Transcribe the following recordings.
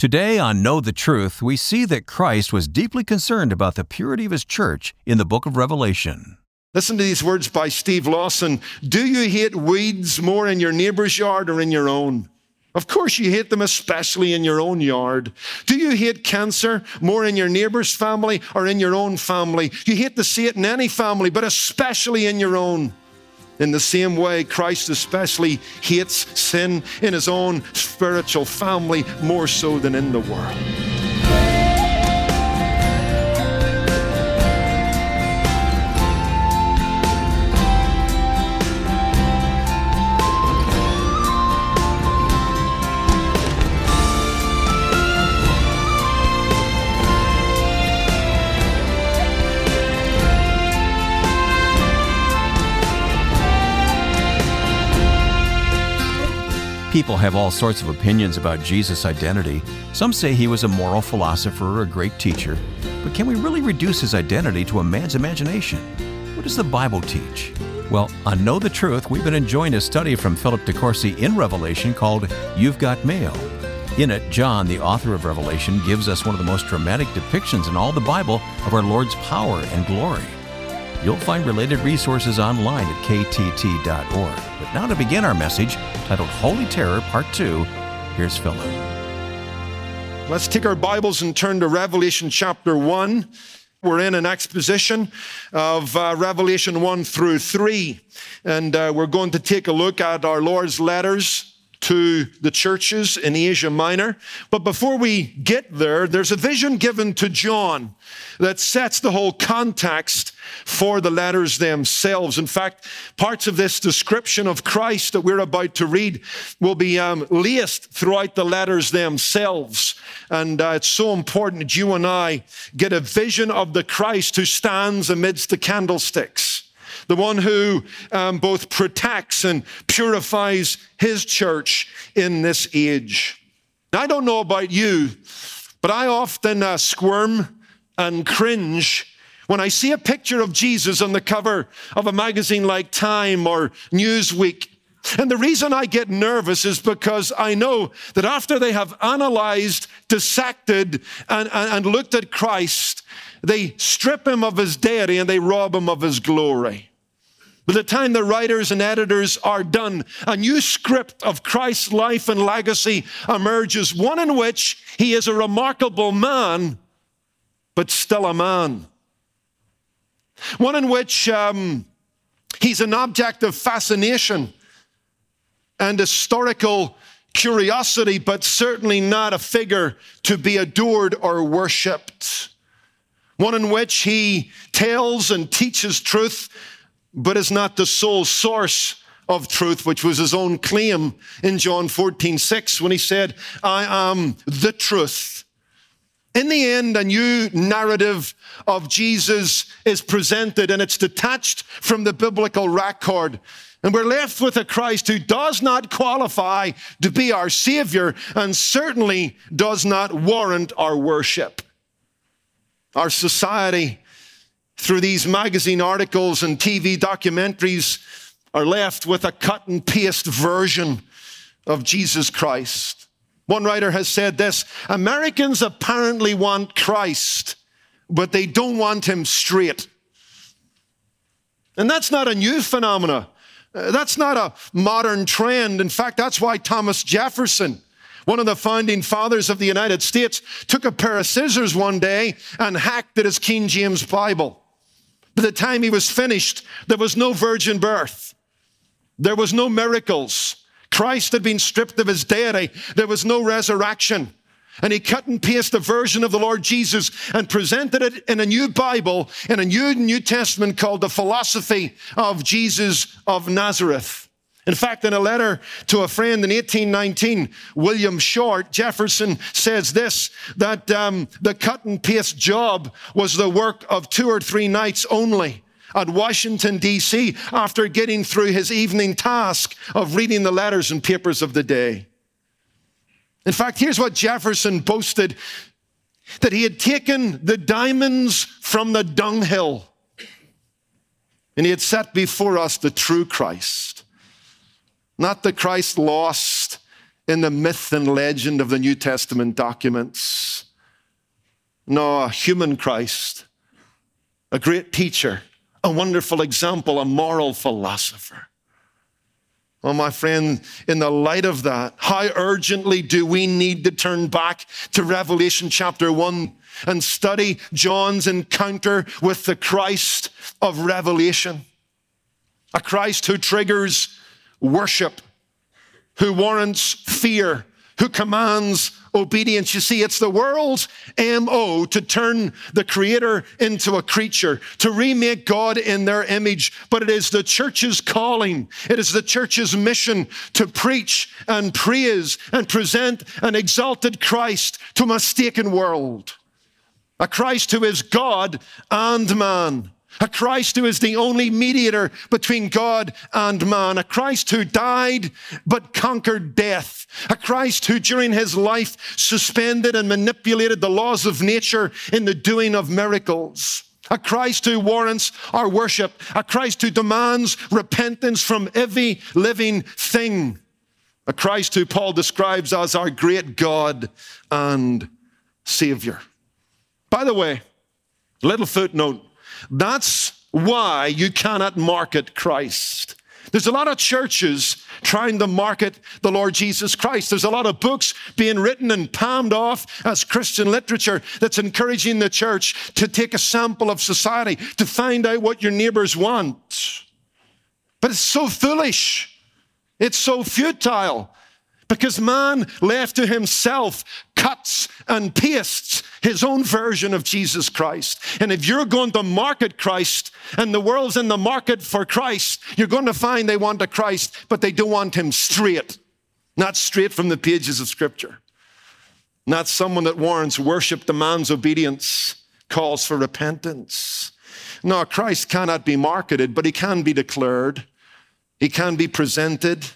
Today on Know the Truth, we see that Christ was deeply concerned about the purity of his church in the book of Revelation. Listen to these words by Steve Lawson. Do you hate weeds more in your neighbor's yard or in your own? Of course, you hate them, especially in your own yard. Do you hate cancer more in your neighbor's family or in your own family? You hate to see it in any family, but especially in your own. In the same way, Christ especially hates sin in his own spiritual family more so than in the world. People have all sorts of opinions about Jesus' identity. Some say he was a moral philosopher or a great teacher. But can we really reduce his identity to a man's imagination? What does the Bible teach? Well, on Know the Truth, we've been enjoying a study from Philip DeCourcy in Revelation called You've Got Mail. In it, John, the author of Revelation, gives us one of the most dramatic depictions in all the Bible of our Lord's power and glory. You'll find related resources online at ktt.org. But now to begin our message, titled Holy Terror Part 2, here's Philip. Let's take our Bibles and turn to Revelation chapter 1. We're in an exposition of uh, Revelation 1 through 3. And uh, we're going to take a look at our Lord's letters to the churches in Asia Minor. But before we get there, there's a vision given to John that sets the whole context for the letters themselves. In fact, parts of this description of Christ that we're about to read will be um, laced throughout the letters themselves. And uh, it's so important that you and I get a vision of the Christ who stands amidst the candlesticks the one who um, both protects and purifies his church in this age. Now, I don't know about you, but I often uh, squirm and cringe when I see a picture of Jesus on the cover of a magazine like Time or Newsweek. And the reason I get nervous is because I know that after they have analyzed, dissected, and, and, and looked at Christ, they strip him of his deity and they rob him of his glory. By the time the writers and editors are done, a new script of Christ's life and legacy emerges, one in which he is a remarkable man, but still a man. One in which um, he's an object of fascination and historical curiosity, but certainly not a figure to be adored or worshipped. One in which he tells and teaches truth but is not the sole source of truth, which was his own claim in John 14, 6, when he said, I am the truth. In the end, a new narrative of Jesus is presented and it's detached from the biblical record. And we're left with a Christ who does not qualify to be our Savior and certainly does not warrant our worship. Our society through these magazine articles and TV documentaries are left with a cut and paste version of Jesus Christ. One writer has said this Americans apparently want Christ, but they don't want him straight. And that's not a new phenomenon. Uh, that's not a modern trend. In fact, that's why Thomas Jefferson, one of the founding fathers of the United States, took a pair of scissors one day and hacked at his King James Bible. By the time he was finished, there was no virgin birth. There was no miracles. Christ had been stripped of his deity. There was no resurrection. And he cut and pasted a version of the Lord Jesus and presented it in a new Bible, in a new New Testament called the Philosophy of Jesus of Nazareth. In fact, in a letter to a friend in 1819, William Short, Jefferson says this that um, the cut and paste job was the work of two or three nights only at Washington, D.C., after getting through his evening task of reading the letters and papers of the day. In fact, here's what Jefferson boasted that he had taken the diamonds from the dunghill and he had set before us the true Christ not the Christ lost in the myth and legend of the New Testament documents. No, a human Christ, a great teacher, a wonderful example, a moral philosopher. Oh, my friend, in the light of that, how urgently do we need to turn back to Revelation chapter 1 and study John's encounter with the Christ of Revelation? A Christ who triggers worship, who warrants fear, who commands obedience. You see, it's the world's MO to turn the creator into a creature, to remake God in their image. But it is the church's calling, it is the church's mission to preach and praise and present an exalted Christ to a mistaken world. A Christ who is God and man a Christ who is the only mediator between God and man, a Christ who died but conquered death, a Christ who during his life suspended and manipulated the laws of nature in the doing of miracles. A Christ who warrants our worship, a Christ who demands repentance from every living thing, a Christ who Paul describes as our great God and Savior. By the way, little footnote that's why you cannot market Christ. There's a lot of churches trying to market the Lord Jesus Christ. There's a lot of books being written and palmed off as Christian literature that's encouraging the church to take a sample of society to find out what your neighbors want. But it's so foolish. It's so futile because man left to himself cuts and pastes his own version of Jesus Christ. And if you're going to market Christ and the world's in the market for Christ, you're going to find they want a Christ, but they don't want him straight, not straight from the pages of Scripture. Not someone that warrants worship, demands obedience, calls for repentance. No, Christ cannot be marketed, but he can be declared. He can be presented.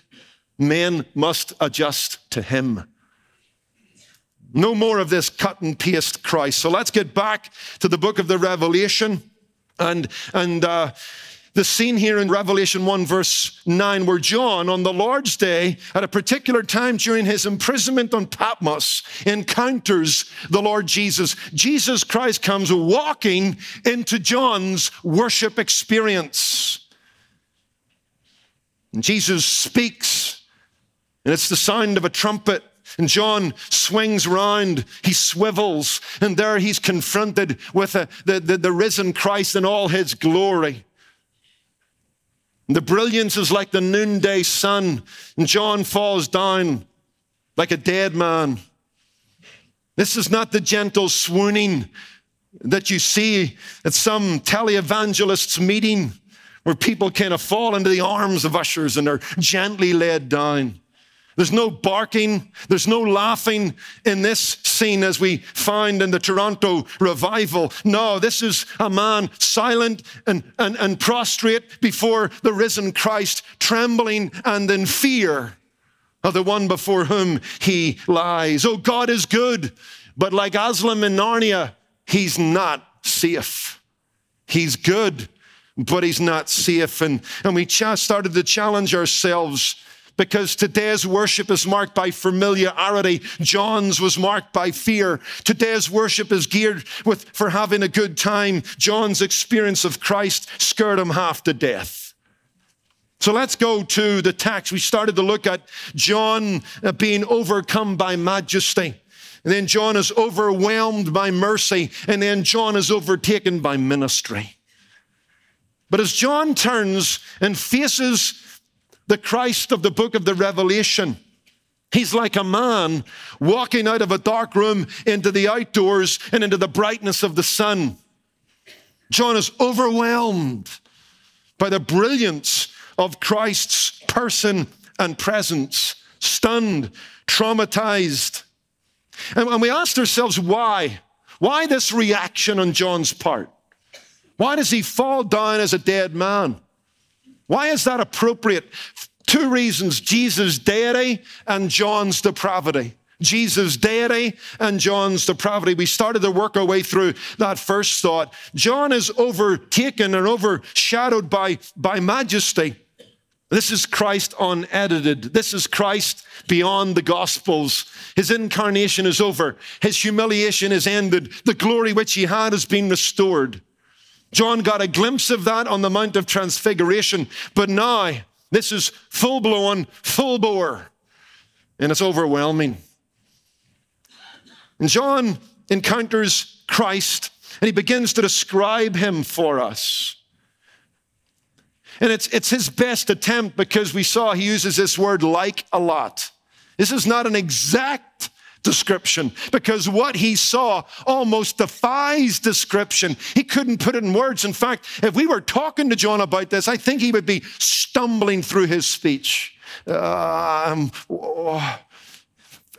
Men must adjust to him. No more of this cut and paste Christ. So let's get back to the book of the Revelation and, and, uh, the scene here in Revelation 1, verse 9, where John, on the Lord's day, at a particular time during his imprisonment on Patmos, encounters the Lord Jesus. Jesus Christ comes walking into John's worship experience. And Jesus speaks, and it's the sound of a trumpet. And John swings round, he swivels, and there he's confronted with a, the, the, the risen Christ in all his glory. The brilliance is like the noonday sun, and John falls down like a dead man. This is not the gentle swooning that you see at some televangelist's meeting where people kind of fall into the arms of ushers and are gently led down. There's no barking, there's no laughing in this scene as we find in the Toronto revival. No, this is a man silent and, and, and prostrate before the risen Christ, trembling and in fear of the one before whom he lies. Oh, God is good, but like Aslan in Narnia, he's not safe. He's good, but he's not safe. And, and we started to challenge ourselves because today's worship is marked by familiarity. John's was marked by fear. Today's worship is geared with, for having a good time. John's experience of Christ scared him half to death. So let's go to the text. We started to look at John uh, being overcome by majesty. And then John is overwhelmed by mercy. And then John is overtaken by ministry. But as John turns and faces the Christ of the book of the Revelation. He's like a man walking out of a dark room into the outdoors and into the brightness of the sun. John is overwhelmed by the brilliance of Christ's person and presence, stunned, traumatized. And, we asked ourselves why? Why this reaction on John's part? Why does he fall down as a dead man? Why is that appropriate? Two reasons Jesus' deity and John's depravity. Jesus' deity and John's depravity. We started to work our way through that first thought. John is overtaken and overshadowed by, by majesty. This is Christ unedited. This is Christ beyond the Gospels. His incarnation is over. His humiliation is ended. The glory which he had has been restored. John got a glimpse of that on the Mount of Transfiguration, but now this is full blown, full bore, and it's overwhelming. And John encounters Christ and he begins to describe him for us. And it's, it's his best attempt because we saw he uses this word like a lot. This is not an exact description because what he saw almost defies description. He couldn't put it in words. In fact, if we were talking to John about this, I think he would be stumbling through his speech. Um,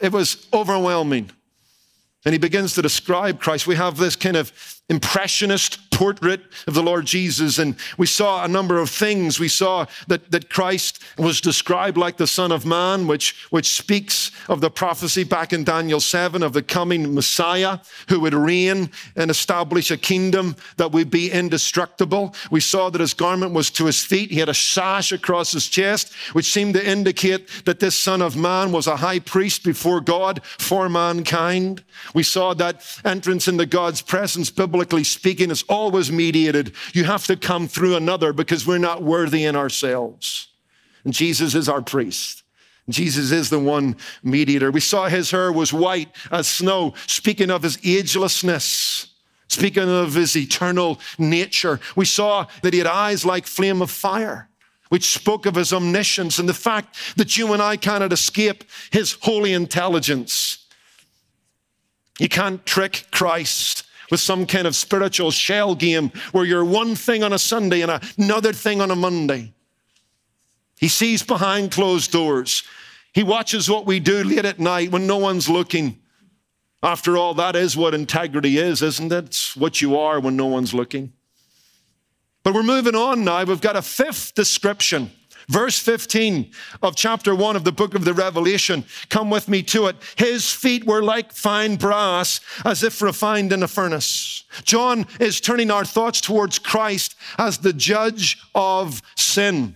it was overwhelming. And he begins to describe Christ. We have this kind of impressionist portrait of the Lord Jesus. And we saw a number of things. We saw that, that Christ was described like the Son of Man, which, which speaks of the prophecy back in Daniel 7 of the coming Messiah who would reign and establish a kingdom that would be indestructible. We saw that his garment was to his feet. He had a sash across his chest, which seemed to indicate that this Son of Man was a high priest before God for mankind. We saw that entrance into God's presence, biblically speaking, is all always mediated. You have to come through another because we're not worthy in ourselves. And Jesus is our priest. Jesus is the one mediator. We saw his hair was white as snow, speaking of his agelessness, speaking of his eternal nature. We saw that he had eyes like flame of fire, which spoke of his omniscience and the fact that you and I cannot escape his holy intelligence. You can't trick Christ with some kind of spiritual shell game where you're one thing on a Sunday and another thing on a Monday. He sees behind closed doors. He watches what we do late at night when no one's looking. After all, that is what integrity is, isn't it? It's what you are when no one's looking. But we're moving on now. We've got a fifth description Verse 15 of chapter 1 of the book of the Revelation. Come with me to it. His feet were like fine brass, as if refined in a furnace. John is turning our thoughts towards Christ as the judge of sin.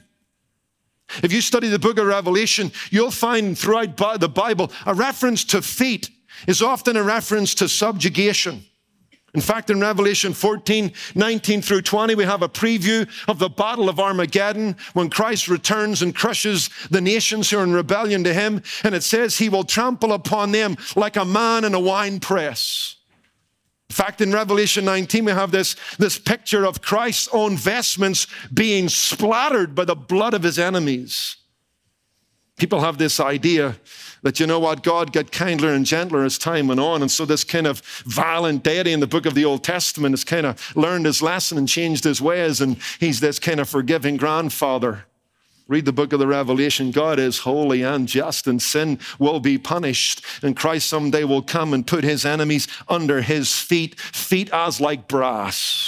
If you study the book of Revelation, you'll find throughout the Bible a reference to feet is often a reference to subjugation. In fact, in Revelation 14, 19 through 20, we have a preview of the battle of Armageddon when Christ returns and crushes the nations who are in rebellion to him. And it says he will trample upon them like a man in a wine press. In fact, in Revelation 19, we have this, this picture of Christ's own vestments being splattered by the blood of his enemies. People have this idea that you know what, God got kinder and gentler as time went on. And so this kind of violent deity in the book of the Old Testament has kind of learned his lesson and changed his ways. And he's this kind of forgiving grandfather. Read the book of the Revelation. God is holy and just, and sin will be punished. And Christ someday will come and put his enemies under his feet, feet as like brass.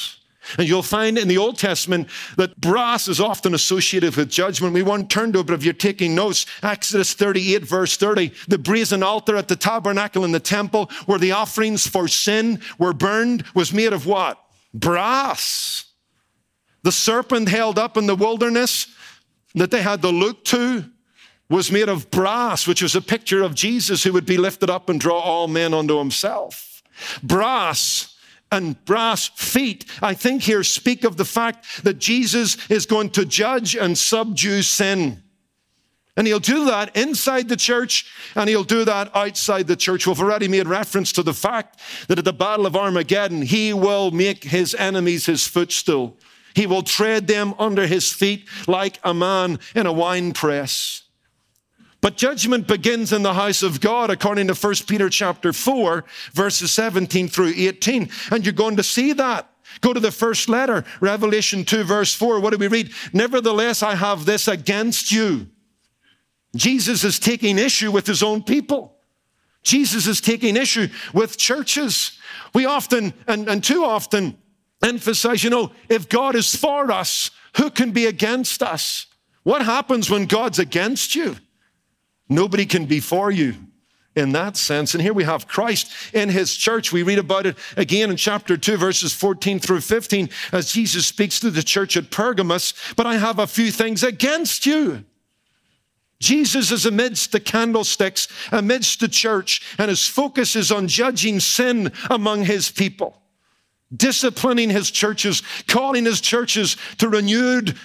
And you'll find in the Old Testament that brass is often associated with judgment. We won't turn to it, but if you're taking notes, Exodus 38, verse 30, the brazen altar at the tabernacle in the temple where the offerings for sin were burned was made of what? Brass. The serpent held up in the wilderness that they had to look to was made of brass, which was a picture of Jesus who would be lifted up and draw all men unto himself. Brass and brass feet, I think here speak of the fact that Jesus is going to judge and subdue sin. And he'll do that inside the church and he'll do that outside the church. We've already made reference to the fact that at the Battle of Armageddon, he will make his enemies his footstool. He will tread them under his feet like a man in a wine press. But judgment begins in the house of God, according to 1 Peter chapter 4, verses 17 through 18. And you're going to see that. Go to the first letter, Revelation 2, verse 4. What do we read? Nevertheless, I have this against you. Jesus is taking issue with his own people. Jesus is taking issue with churches. We often, and, and too often, emphasize, you know, if God is for us, who can be against us? What happens when God's against you? Nobody can be for you. in that sense. And here we have Christ in his church. We read about it again in chapter 2, verses 14 through 15, as Jesus speaks to the church at Pergamos. But I have a few things against you. Jesus is amidst the candlesticks, amidst the church, and his focus is on judging sin among his people, disciplining his churches, calling his churches to renewed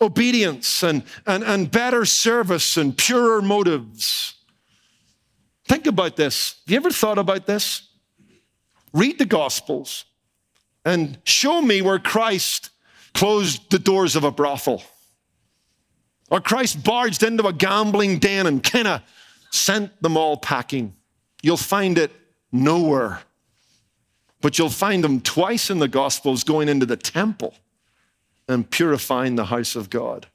obedience and, and, and better service and purer motives. Think about this. Have you ever thought about this? Read the Gospels and show me where Christ closed the doors of a brothel or Christ barged into a gambling den and kind of sent them all packing. You'll find it nowhere. But you'll find them twice in the Gospels going into the temple and purifying the house of God.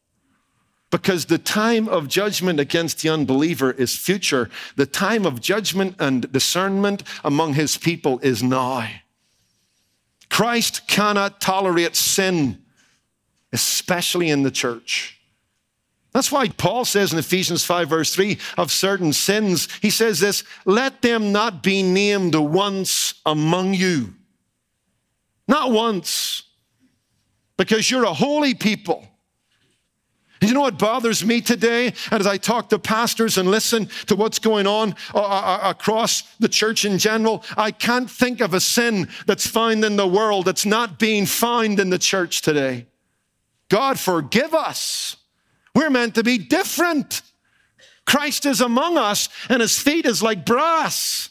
Because the time of judgment against the unbeliever is future. The time of judgment and discernment among his people is now. Christ cannot tolerate sin, especially in the church. That's why Paul says in Ephesians 5, verse 3, of certain sins, he says this let them not be named once among you. Not once, because you're a holy people. And You know what bothers me today? As I talk to pastors and listen to what's going on uh, uh, uh, across the church in general, I can't think of a sin that's found in the world that's not being found in the church today. God, forgive us. We're meant to be different. Christ is among us, and his feet is like brass.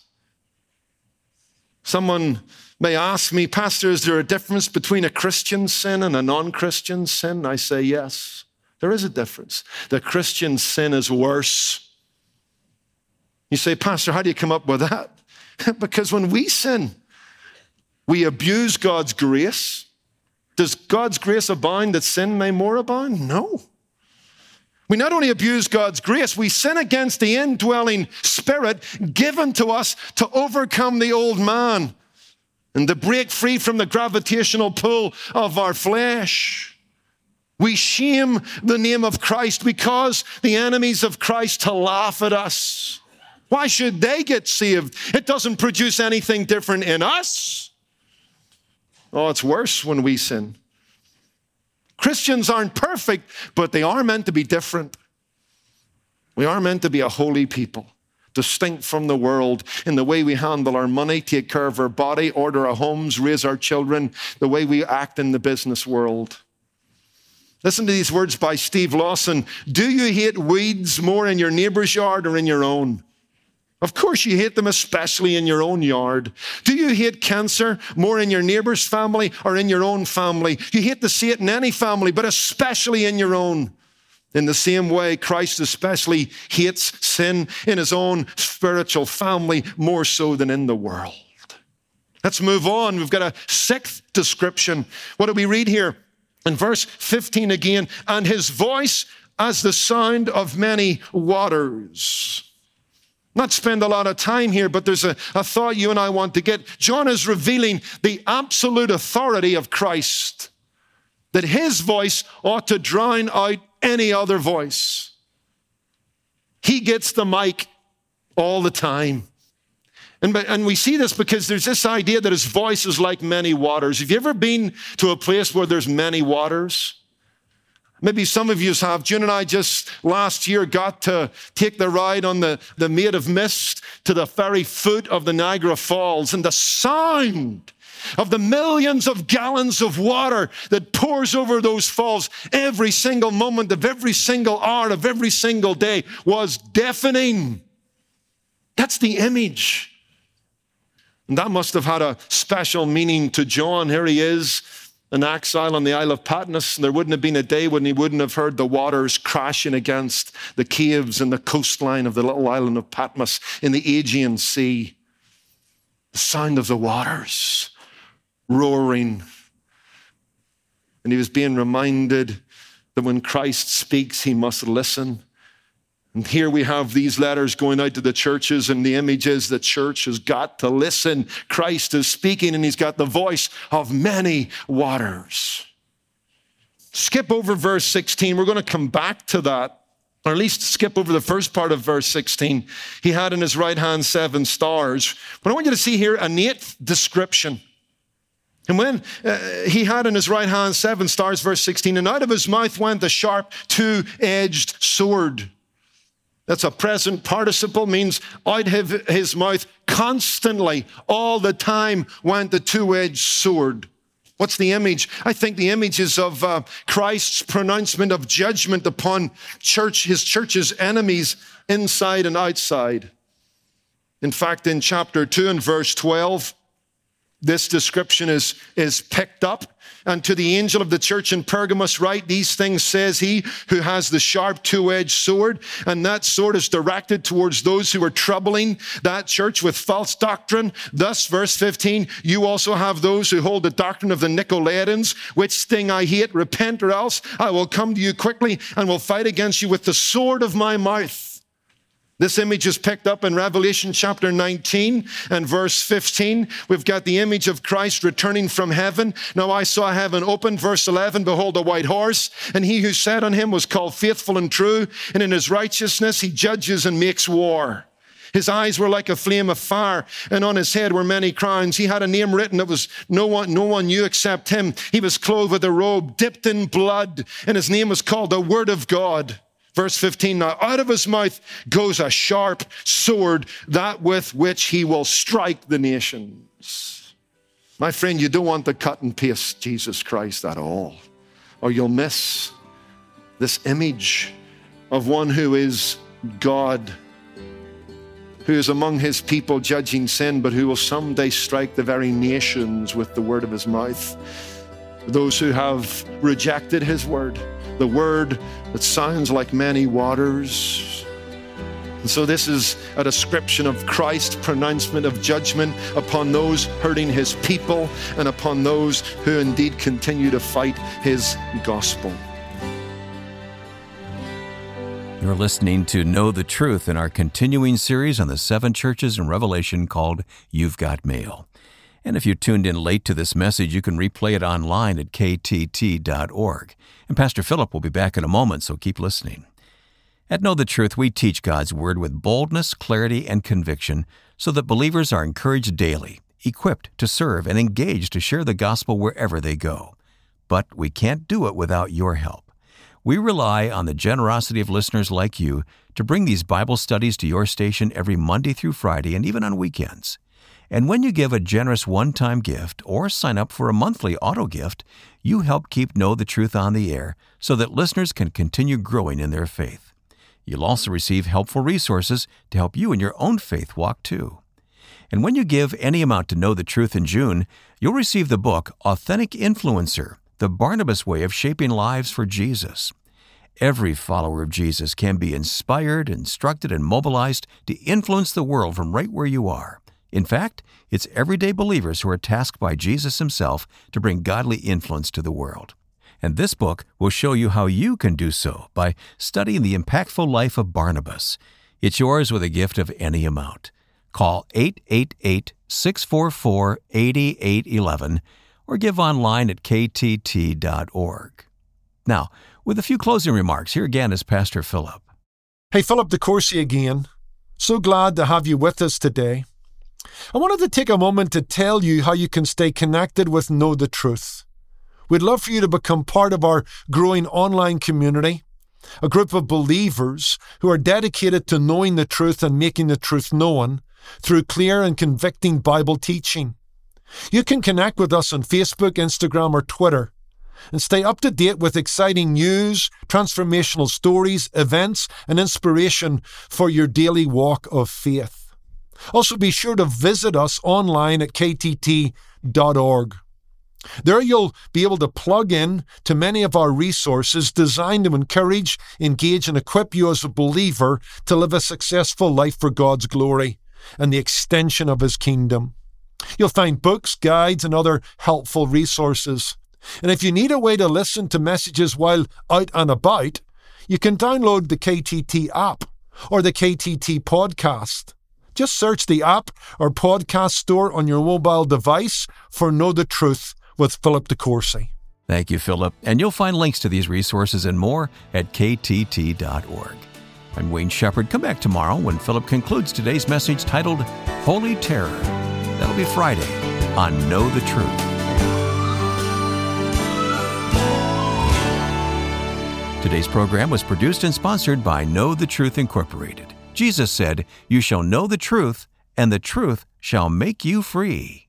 Someone may ask me, Pastor, is there a difference between a Christian sin and a non Christian sin? I say yes. There is a difference. The Christian sin is worse. You say, Pastor, how do you come up with that? because when we sin, we abuse God's grace. Does God's grace abound that sin may more abound? No. We not only abuse God's grace, we sin against the indwelling spirit given to us to overcome the old man and to break free from the gravitational pull of our flesh. We shame the name of Christ. We cause the enemies of Christ to laugh at us. Why should they get saved? It doesn't produce anything different in us. Oh, it's worse when we sin. Christians aren't perfect, but they are meant to be different. We are meant to be a holy people, distinct from the world in the way we handle our money, take care of our body, order our homes, raise our children, the way we act in the business world. Listen to these words by Steve Lawson. Do you hate weeds more in your neighbor's yard or in your own? Of course, you hate them, especially in your own yard. Do you hate cancer more in your neighbor's family or in your own family? You hate to see it in any family, but especially in your own. In the same way, Christ especially hates sin in his own spiritual family more so than in the world. Let's move on. We've got a sixth description. What do we read here? In verse 15 again, and his voice as the sound of many waters. Not spend a lot of time here, but there's a, a thought you and I want to get. John is revealing the absolute authority of Christ, that his voice ought to drown out any other voice. He gets the mic all the time. And, and we see this because there's this idea that his voice is like many waters. Have you ever been to a place where there's many waters? Maybe some of you have. June and I just last year got to take the ride on the, the Maid of Mist to the very foot of the Niagara Falls, and the sound of the millions of gallons of water that pours over those falls every single moment of every single hour of every single day was deafening. That's the image and that must have had a special meaning to John. Here he is in exile on the Isle of Patmos. And there wouldn't have been a day when he wouldn't have heard the waters crashing against the caves and the coastline of the little island of Patmos in the Aegean Sea. The sound of the waters roaring. And he was being reminded that when Christ speaks, he must listen. And here we have these letters going out to the churches, and the image is the church has got to listen. Christ is speaking, and he's got the voice of many waters. Skip over verse 16. We're going to come back to that. or at least skip over the first part of verse 16. He had in his right hand seven stars. But I want you to see here an eighth description. And when uh, he had in his right hand seven stars, verse 16, and out of his mouth went the sharp two edged sword. That's a present participle, means out of his mouth constantly, all the time, went the two edged sword. What's the image? I think the image is of uh, Christ's pronouncement of judgment upon church, his church's enemies inside and outside. In fact, in chapter 2 and verse 12, this description is, is picked up and to the angel of the church in Pergamos, write these things, says he who has the sharp two edged sword. And that sword is directed towards those who are troubling that church with false doctrine. Thus, verse 15, you also have those who hold the doctrine of the Nicolaitans, which thing I hate. Repent, or else I will come to you quickly and will fight against you with the sword of my mouth. This image is picked up in Revelation chapter 19 and verse 15. We've got the image of Christ returning from heaven. Now I saw heaven open. Verse 11, behold a white horse, and he who sat on him was called faithful and true, and in his righteousness he judges and makes war. His eyes were like a flame of fire, and on his head were many crowns. He had a name written that was no one, no one knew except him. He was clothed with a robe dipped in blood, and his name was called the Word of God. Verse 15 Now out of his mouth goes a sharp sword, that with which he will strike the nations. My friend, you don't want to cut and paste Jesus Christ at all, or you'll miss this image of one who is God, who is among his people judging sin, but who will someday strike the very nations with the word of his mouth. Those who have rejected his word the word that sounds like many waters. And so, this is a description of Christ's pronouncement of judgment upon those hurting his people and upon those who indeed continue to fight his gospel. You're listening to Know the Truth in our continuing series on the seven churches in Revelation called You've Got Mail. And if you tuned in late to this message, you can replay it online at ktt.org. And Pastor Philip will be back in a moment, so keep listening. At Know the Truth, we teach God's Word with boldness, clarity, and conviction so that believers are encouraged daily, equipped to serve, and engaged to share the gospel wherever they go. But we can't do it without your help. We rely on the generosity of listeners like you to bring these Bible studies to your station every Monday through Friday and even on weekends. And when you give a generous one time gift or sign up for a monthly auto gift, you help keep Know the Truth on the air so that listeners can continue growing in their faith. You'll also receive helpful resources to help you in your own faith walk too. And when you give any amount to Know the Truth in June, you'll receive the book Authentic Influencer The Barnabas Way of Shaping Lives for Jesus. Every follower of Jesus can be inspired, instructed, and mobilized to influence the world from right where you are. In fact, it's everyday believers who are tasked by Jesus himself to bring godly influence to the world. And this book will show you how you can do so by studying the impactful life of Barnabas. It's yours with a gift of any amount. Call 888 644 8811 or give online at ktt.org. Now, with a few closing remarks, here again is Pastor Philip. Hey, Philip DeCourcy again. So glad to have you with us today. I wanted to take a moment to tell you how you can stay connected with Know the Truth. We'd love for you to become part of our growing online community, a group of believers who are dedicated to knowing the truth and making the truth known through clear and convicting Bible teaching. You can connect with us on Facebook, Instagram, or Twitter and stay up to date with exciting news, transformational stories, events, and inspiration for your daily walk of faith. Also, be sure to visit us online at ktt.org. There you'll be able to plug in to many of our resources designed to encourage, engage, and equip you as a believer to live a successful life for God's glory and the extension of His kingdom. You'll find books, guides, and other helpful resources. And if you need a way to listen to messages while out and about, you can download the KTT app or the KTT podcast. Just search the app or podcast store on your mobile device for Know the Truth with Philip DeCourcy. Thank you, Philip. And you'll find links to these resources and more at ktt.org. I'm Wayne Shepherd. Come back tomorrow when Philip concludes today's message titled Holy Terror. That'll be Friday on Know the Truth. Today's program was produced and sponsored by Know the Truth Incorporated. Jesus said, You shall know the truth, and the truth shall make you free.